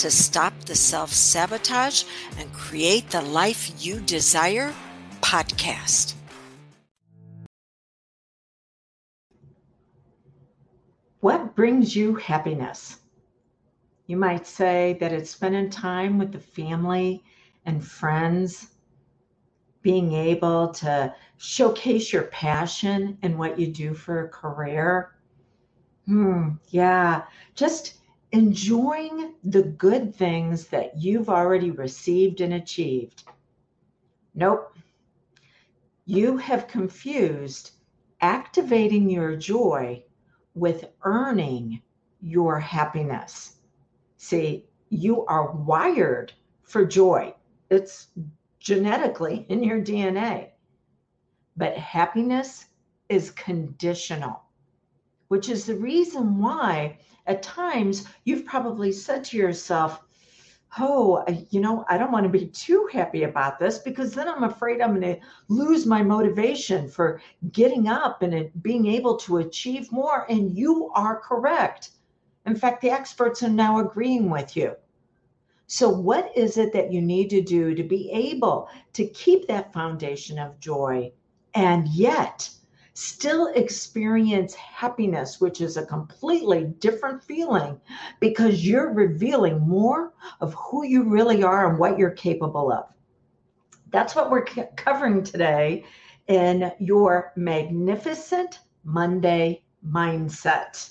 to Stop the Self Sabotage and Create the Life You Desire podcast. What brings you happiness? You might say that it's spending time with the family and friends, being able to showcase your passion and what you do for a career. Hmm, yeah, just enjoying the good things that you've already received and achieved. Nope. You have confused activating your joy with earning your happiness. See, you are wired for joy. It's genetically in your DNA. But happiness is conditional, which is the reason why at times you've probably said to yourself, Oh, you know, I don't want to be too happy about this because then I'm afraid I'm going to lose my motivation for getting up and being able to achieve more. And you are correct. In fact, the experts are now agreeing with you. So, what is it that you need to do to be able to keep that foundation of joy and yet still experience happiness, which is a completely different feeling because you're revealing more of who you really are and what you're capable of? That's what we're covering today in your magnificent Monday mindset.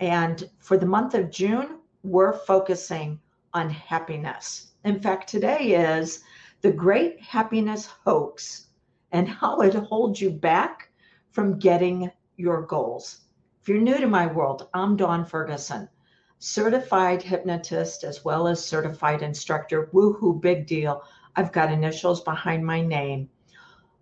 And for the month of June, we're focusing on happiness. In fact, today is the great happiness hoax and how it holds you back from getting your goals. If you're new to my world, I'm Dawn Ferguson, certified hypnotist as well as certified instructor. Woohoo, big deal. I've got initials behind my name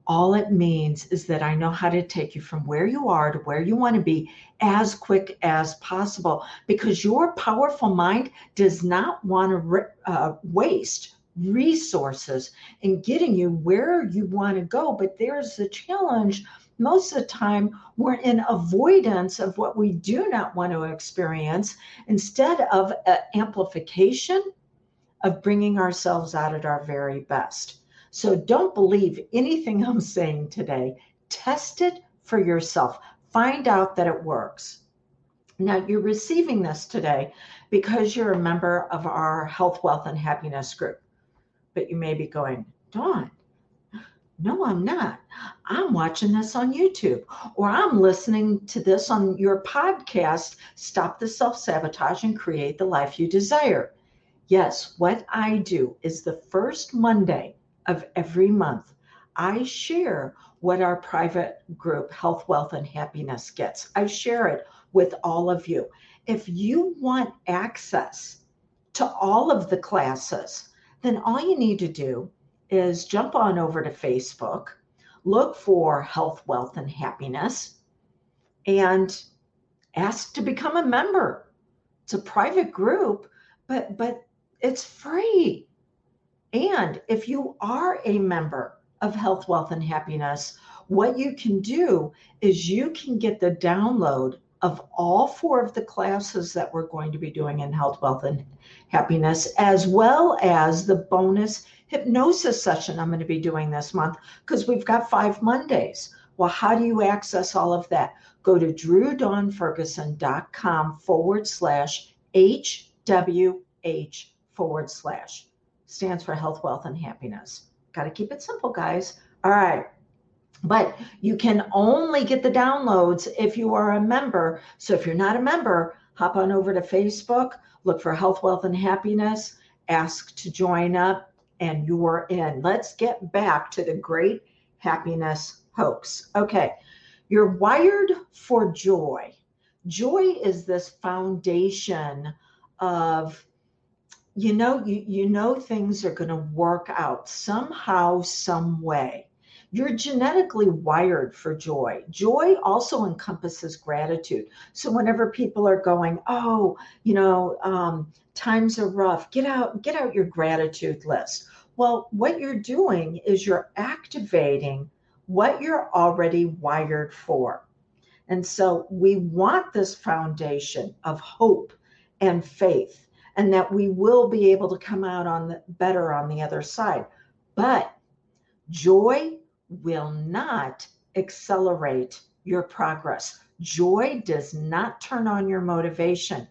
all it means is that I know how to take you from where you are to where you want to be as quick as possible because your powerful mind does not want to uh, waste resources in getting you where you want to go. But there's the challenge. Most of the time, we're in avoidance of what we do not want to experience instead of uh, amplification of bringing ourselves out at our very best. So don't believe anything I'm saying today. Test it for yourself. Find out that it works. Now, you're receiving this today because you're a member of our Health, Wealth, and Happiness group. But you may be going, Dawn, no, I'm not. I'm watching this on YouTube or I'm listening to this on your podcast, Stop the Self Sabotage and Create the Life You Desire. Yes, what I do is the first Monday of every month, I share what our private group, Health, Wealth, and Happiness, gets. I share it with all of you. If you want access to all of the classes, then all you need to do is jump on over to Facebook, look for Health, Wealth, and Happiness, and ask to become a member. It's a private group, but but it's free. And if you are a member of Health, Wealth, and Happiness, what you can do is you can get the download of all four of the classes that we're going to be doing in Health, Wealth, and Happiness, as well as the bonus hypnosis session I'm going to be doing this month because we've got five Mondays. Well, how do you access all of that? Go to drewdawnferguson.com forward slash HWH forward slash stands for health, wealth, and happiness. Got to keep it simple, guys. All right. But you can only get the downloads if you are a member. So if you're not a member, hop on over to Facebook, look for Health, Wealth, and Happiness, ask to join up, and you're in. Let's get back to the great happiness hoax. Okay. You're wired for joy. Joy is this foundation of you know you, you know things are going to work out somehow some way you're genetically wired for joy. Joy also encompasses gratitude. So whenever people are going oh you know um, times are rough get out get out your gratitude list. Well what you're doing is you're activating what you're already wired for. And so we want this foundation of hope and faith and that we will be able to come out on the better on the other side. But joy will not accelerate your progress. Joy does not turn on your motivation.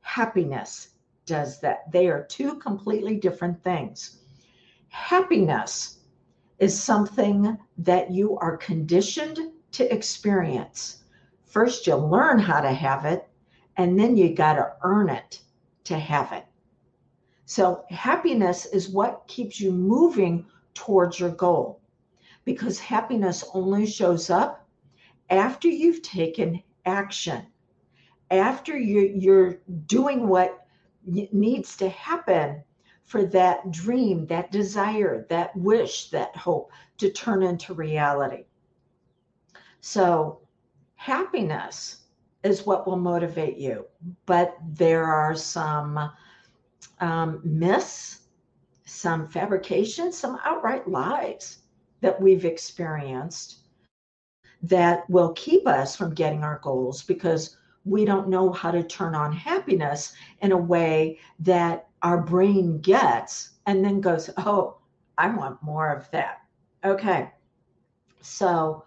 Happiness does that. They are two completely different things. Happiness is something that you are conditioned to experience. First, you learn how to have it, and then you got to earn it to have it. So, happiness is what keeps you moving towards your goal because happiness only shows up after you've taken action, after you, you're doing what needs to happen for that dream, that desire, that wish, that hope to turn into reality. So, happiness is what will motivate you. But there are some um, myths, some fabrications, some outright lies that we've experienced that will keep us from getting our goals because we don't know how to turn on happiness in a way that our brain gets and then goes, Oh, I want more of that. Okay. So,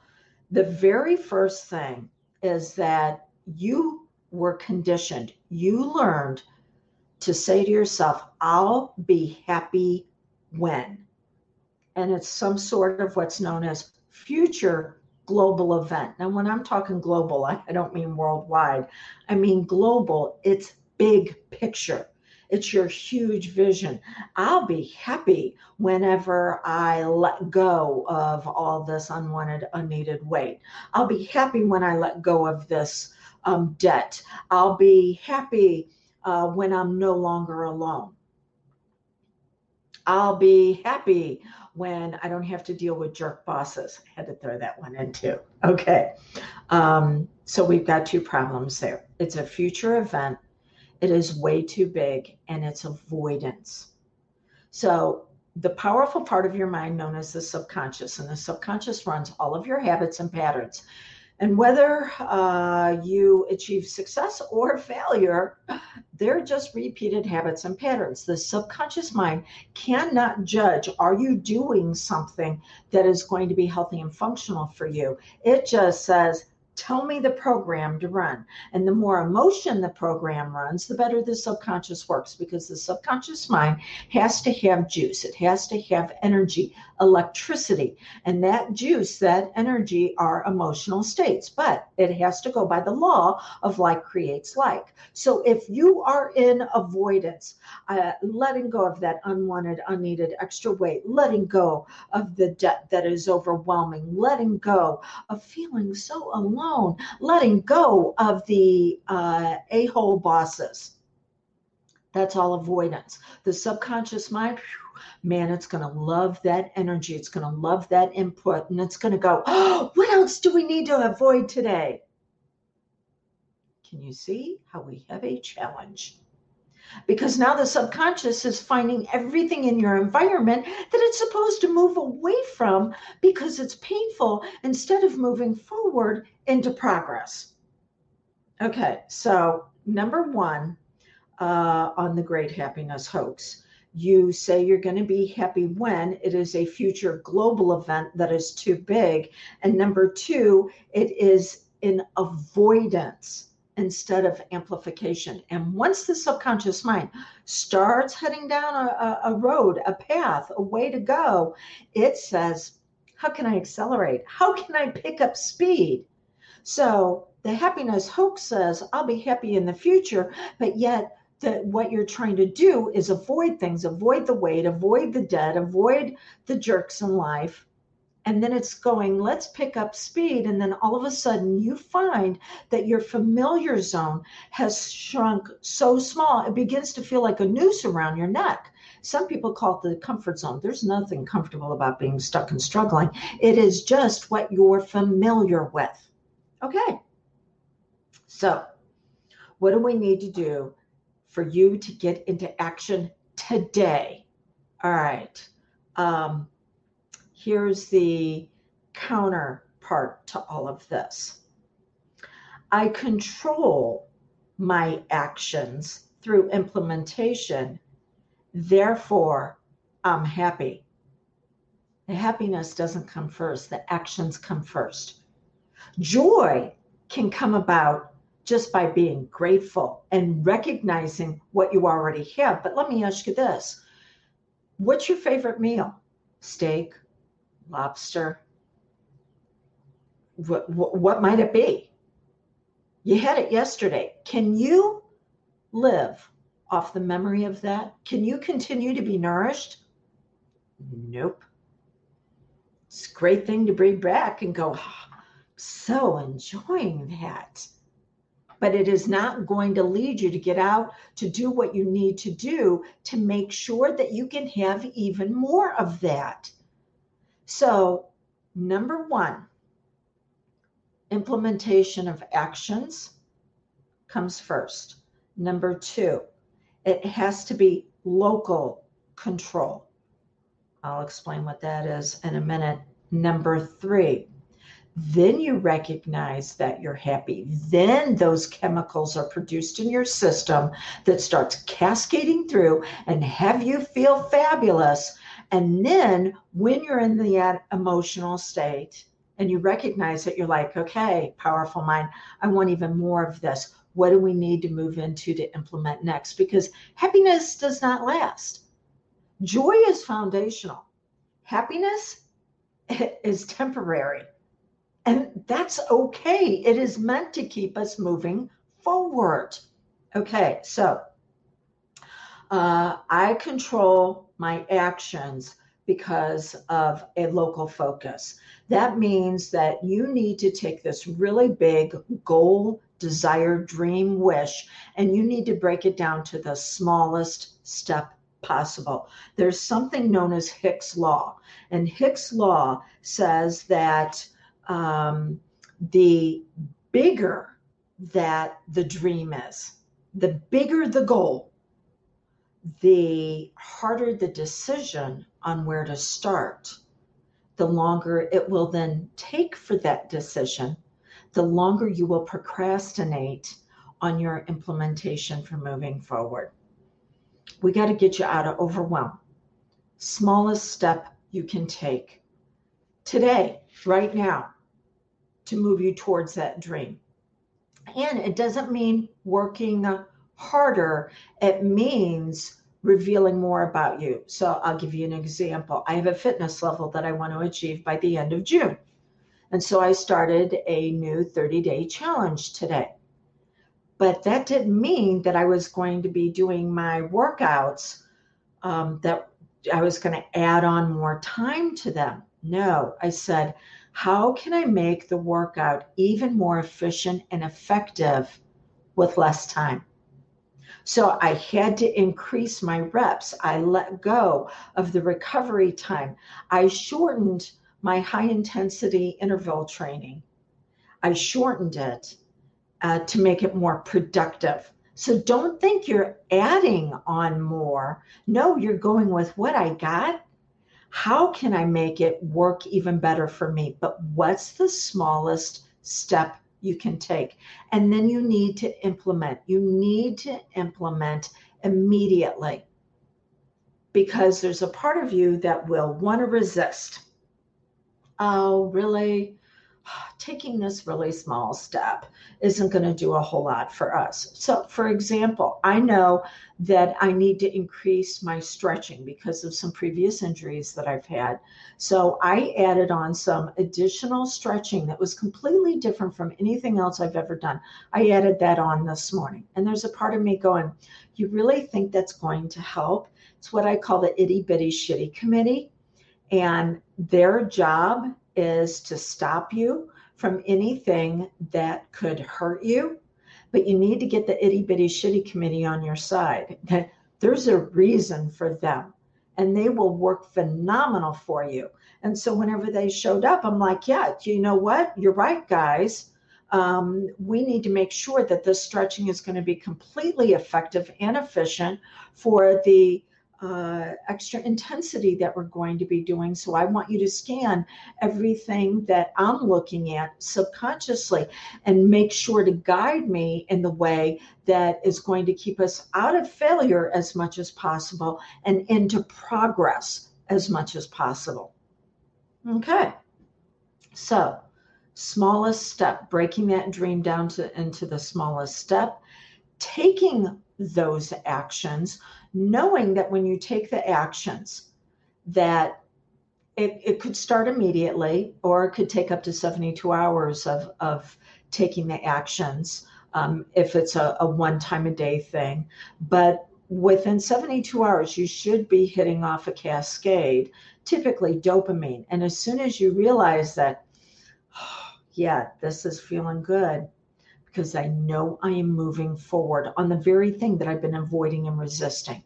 the very first thing is that you were conditioned, you learned to say to yourself, I'll be happy when. And it's some sort of what's known as future global event. Now, when I'm talking global, I, don't mean worldwide, I mean global, it's big picture. It's your huge vision. I'll be happy whenever I let go of all this unwanted, unneeded weight. I'll be happy when I let go of this um, debt. I'll be happy uh, when I'm no longer alone. I'll be happy when I don't have to deal with jerk bosses. I had to throw that one in too. Okay. Um, so we've got two problems there. It's a future event, it is way too big, and it's avoidance. So the powerful part of your mind known as the subconscious, and the subconscious runs all of your habits and patterns. And whether uh, you achieve success or failure, they're just repeated habits and patterns. The subconscious mind cannot judge are you doing something that is going to be healthy and functional for you? It just says, tell me the program to run. And the more emotion the program runs, the better the subconscious works because the subconscious mind has to have juice, it has to have energy, electricity. And that juice, that energy are emotional states, but it has to go by the law of like creates like. So if you are in avoidance, uh, letting go of that unwanted, unneeded extra weight, letting go of the debt that is overwhelming, letting go of feeling so alone letting go of the uh, a hole bosses. That's all avoidance. The subconscious mind, man, it's going to love that energy. It's going to love that input. And it's going to go, oh, what else do we need to avoid today? Can you see how we have a challenge? because now the subconscious is finding everything in your environment that it's supposed to move away from because it's painful instead of moving forward into progress. Okay, so number one uh, on the Great Happiness Hoax, you say you're going to be happy when it is a future global event that is too big. And number two, it is in avoidance instead of amplification. And once the subconscious mind starts heading down a, a, road, a path, a way to go, it says, How can I accelerate? How can I pick up speed? So the happiness hoax says, I'll be happy in the future, but yet that what you're trying to do is avoid things, avoid the weight, avoid the debt, avoid the jerks in life, and then it's going, let's pick up speed. And then all of a sudden, you find that your familiar zone has shrunk so small, it begins to feel like a noose around your neck. Some people call it the comfort zone. There's nothing comfortable about being stuck and struggling. It is just what you're familiar with. Okay. So, what do we need to do for you to get into action today? All right. Um, here's the counterpart to all of this I control my actions through implementation. Therefore, I'm happy. The happiness doesn't come first, the actions come first. Joy can come about just by being grateful and recognizing what you already have. But let me ask you this What's your favorite meal? Steak, lobster? What, what, might it be? You had it yesterday. Can you live off the memory of that? Can you continue to be nourished? Nope. It's a great thing to bring back and go, oh, so enjoying that. But it is not going to lead you to get out to do what you need to do to make sure that you can have even more of that. So, number one, implementation of actions comes first. Number two, it has to be local control. I'll explain what that is in a minute. Number three, then you recognize that you're happy. Then those chemicals are produced in your system that starts cascading through and have you feel fabulous. And then when you're in the emotional state and you recognize that you're like, okay, powerful mind, I want even more of this. What do we need to move into to implement next? Because happiness does not last. Joy is foundational. Happiness is temporary and that's okay. It is meant to keep us moving forward. Okay, so uh, I control my actions because of a local focus. That means that you need to take this really big goal, desire, dream, wish, and you need to break it down to the smallest step possible. There's something known as Hick's Law. And Hick's Law says that um, the bigger that the dream is, the bigger the goal, the harder the decision on where to start, the longer it will then take for that decision, the longer you will procrastinate on your implementation for moving forward. We got to get you out of overwhelm. Smallest step you can take today, right now, to move you towards that dream. And it doesn't mean working harder, it means revealing more about you. So I'll give you an example. I have a fitness level that I want to achieve by the end of June. And so I started a new 30 day challenge today. But that didn't mean that I was going to be doing my workouts, um, that I was going to add on more time to them. No, I said, how can I make the workout even more efficient and effective with less time? So I had to increase my reps. I let go of the recovery time. I shortened my high intensity interval training. I shortened it uh, to make it more productive. So don't think you're adding on more. No, you're going with what I got how can I make it work even better for me? But what's the smallest step you can take? And then you need to implement. You need to implement immediately because there's a part of you that will want to resist. Oh, really? taking this really small step isn't going to do a whole lot for us. So, for example, I know that I need to increase my stretching because of some previous injuries that I've had. So, I added on some additional stretching that was completely different from anything else I've ever done. I added that on this morning. And there's a part of me going, You really think that's going to help? It's what I call the itty bitty shitty committee And their job is to stop you from anything that could hurt you. But you need to get the itty bitty shitty committee on your side. There's a reason for them, and they will work phenomenal for you. And so whenever they showed up, I'm like, yeah, you know what? You're right, guys. Um, we need to make sure that this stretching is going to be completely effective and efficient for the uh, extra intensity that we're going to be doing. So I want you to scan everything that I'm looking at subconsciously and make sure to guide me in the way that is going to keep us out of failure as much as possible and into progress as much as possible. Okay. So, smallest step, breaking that dream down to into the smallest step, taking those actions knowing that when you take the actions that it, it could start immediately or it could take up to 72 hours of, of taking the actions um, if it's a, a one time a day thing. But within 72 hours you should be hitting off a cascade typically dopamine. And as soon as you realize that oh, yeah this is feeling good because I know I am moving forward on the very thing that I've been avoiding and resisting.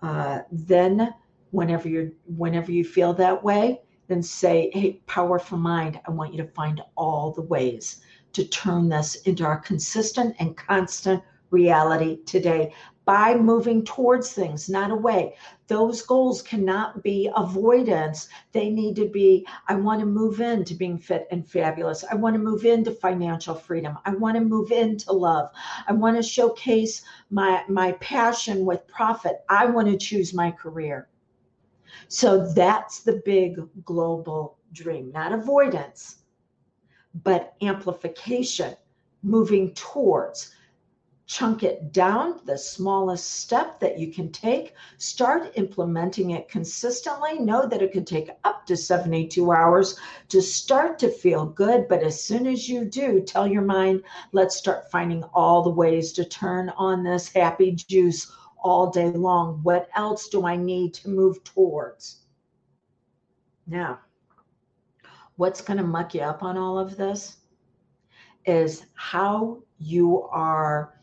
Uh, then, whenever you whenever you feel that way, then say, "Hey, powerful mind, I want you to find all the ways to turn this into our consistent and constant reality today by moving towards things, not away. Those goals cannot be avoidance. They need to be I want to move into being fit and fabulous. I want to move into financial freedom. I want to move into love. I want to showcase my, my passion with profit. I want to choose my career. So that's the big global dream, not avoidance, but amplification, moving towards chunk it down the smallest step that you can take. Start implementing it consistently. Know that it could take up to 72 hours to start to feel good but as soon as you do tell your mind let's start finding all the ways to turn on this happy juice all day long. What else do i need to move towards? Now what's going to muck you up on all of this is how you are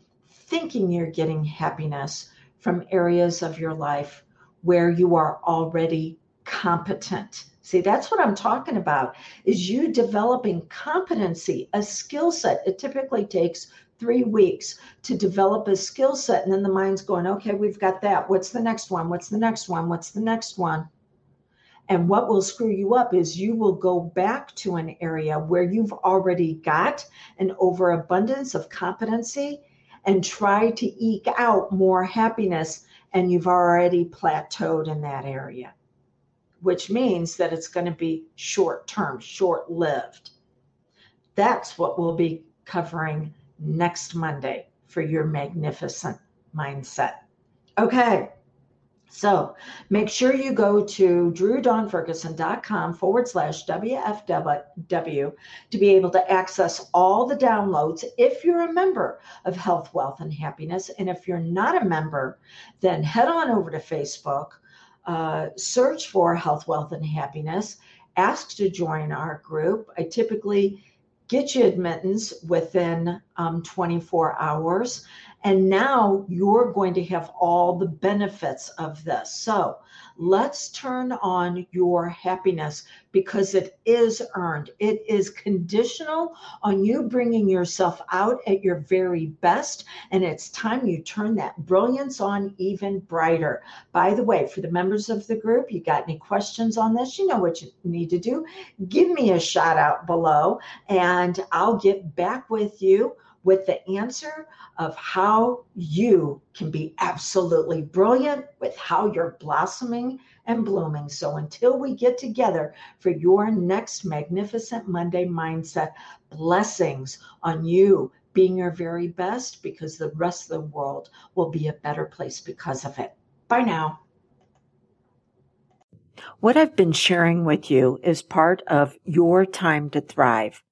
thinking you're getting happiness from areas of your life where you are already competent. See, that's what I'm talking about is you developing competency, a skill set. It typically takes 3 weeks to develop a skill set and then the mind's going, "Okay, we've got that. What's the next one? What's the next one? What's the next one?" And what will screw you up is you will go back to an area where you've already got an overabundance of competency and try to eke out more happiness, and you've already plateaued in that area, which means that it's going to be short term, short lived. That's what we'll be covering next Monday for your magnificent mindset. Okay. So make sure you go to drewdawnferguson.com forward slash WFW to be able to access all the downloads if you're a member of Health, Wealth, and Happiness. And if you're not a member, then head on over to Facebook, uh, search for Health, Wealth, and Happiness, ask to join our group. I typically get you admittance within um, 24 hours. And now you're going to have all the benefits of this. So let's turn on your happiness because it is earned. It is conditional on you bringing yourself out at your very best. And it's time you turn that brilliance on even brighter. By the way, for the members of the group, you got any questions on this? You know what you need to do. Give me a shout out below and I'll get back with you with the answer of how you can be absolutely brilliant with how you're blossoming and blooming. So until we get together for your next magnificent Monday mindset, blessings on you being your very best because the rest of the world will be a better place because of it. Bye now. What I've been sharing with you is part of your time to thrive.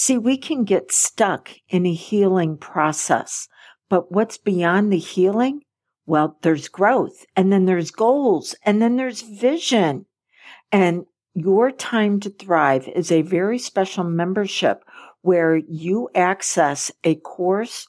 See, we can get stuck in a healing process, but what's beyond the healing? Well, there's growth and then there's goals and then there's vision. And your Time to Thrive is a very special membership where you access a course